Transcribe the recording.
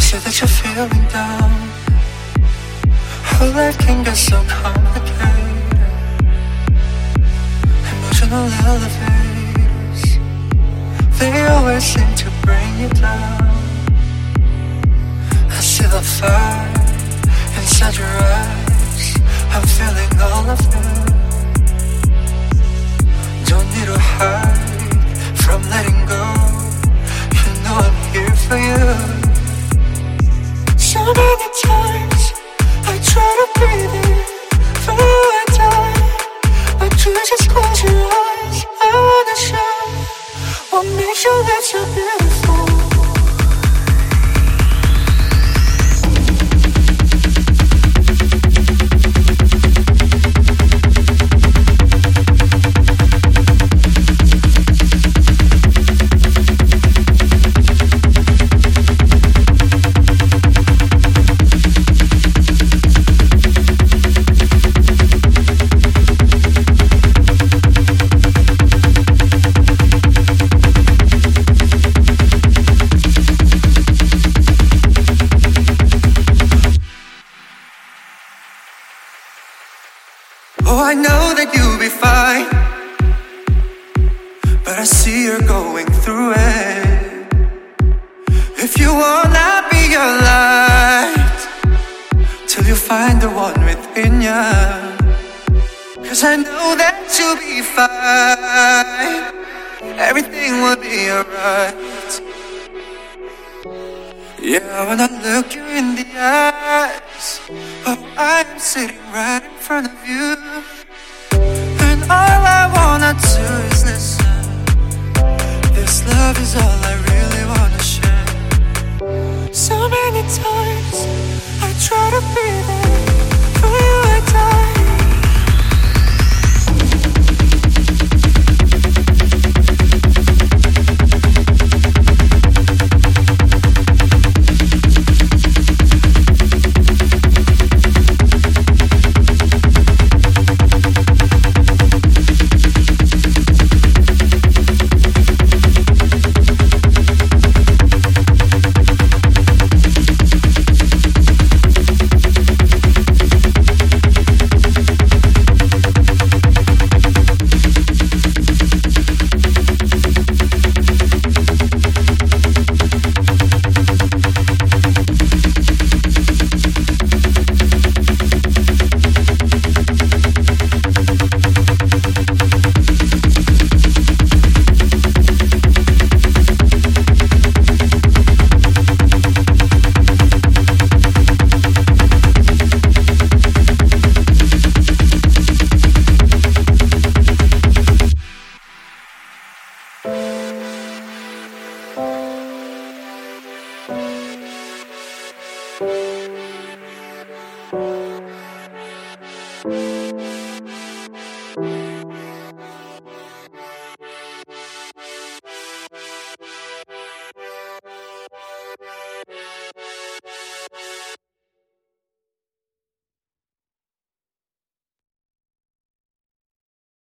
see that you're feeling down. How life can get so complicated. Emotional elevators, they always seem to bring you down. I see the fire inside your eyes. I'm feeling all of it. Don't need to hide from letting go. You know I'm here for you. Just close your eyes. I wanna show what makes life so beautiful. I know that you'll be fine. But I see you're going through it. If you wanna be your light, till you find the one within ya. Cause I know that you'll be fine. Everything will be alright. Yeah, when I look you in the eyes, oh, I'm sitting right in front of you.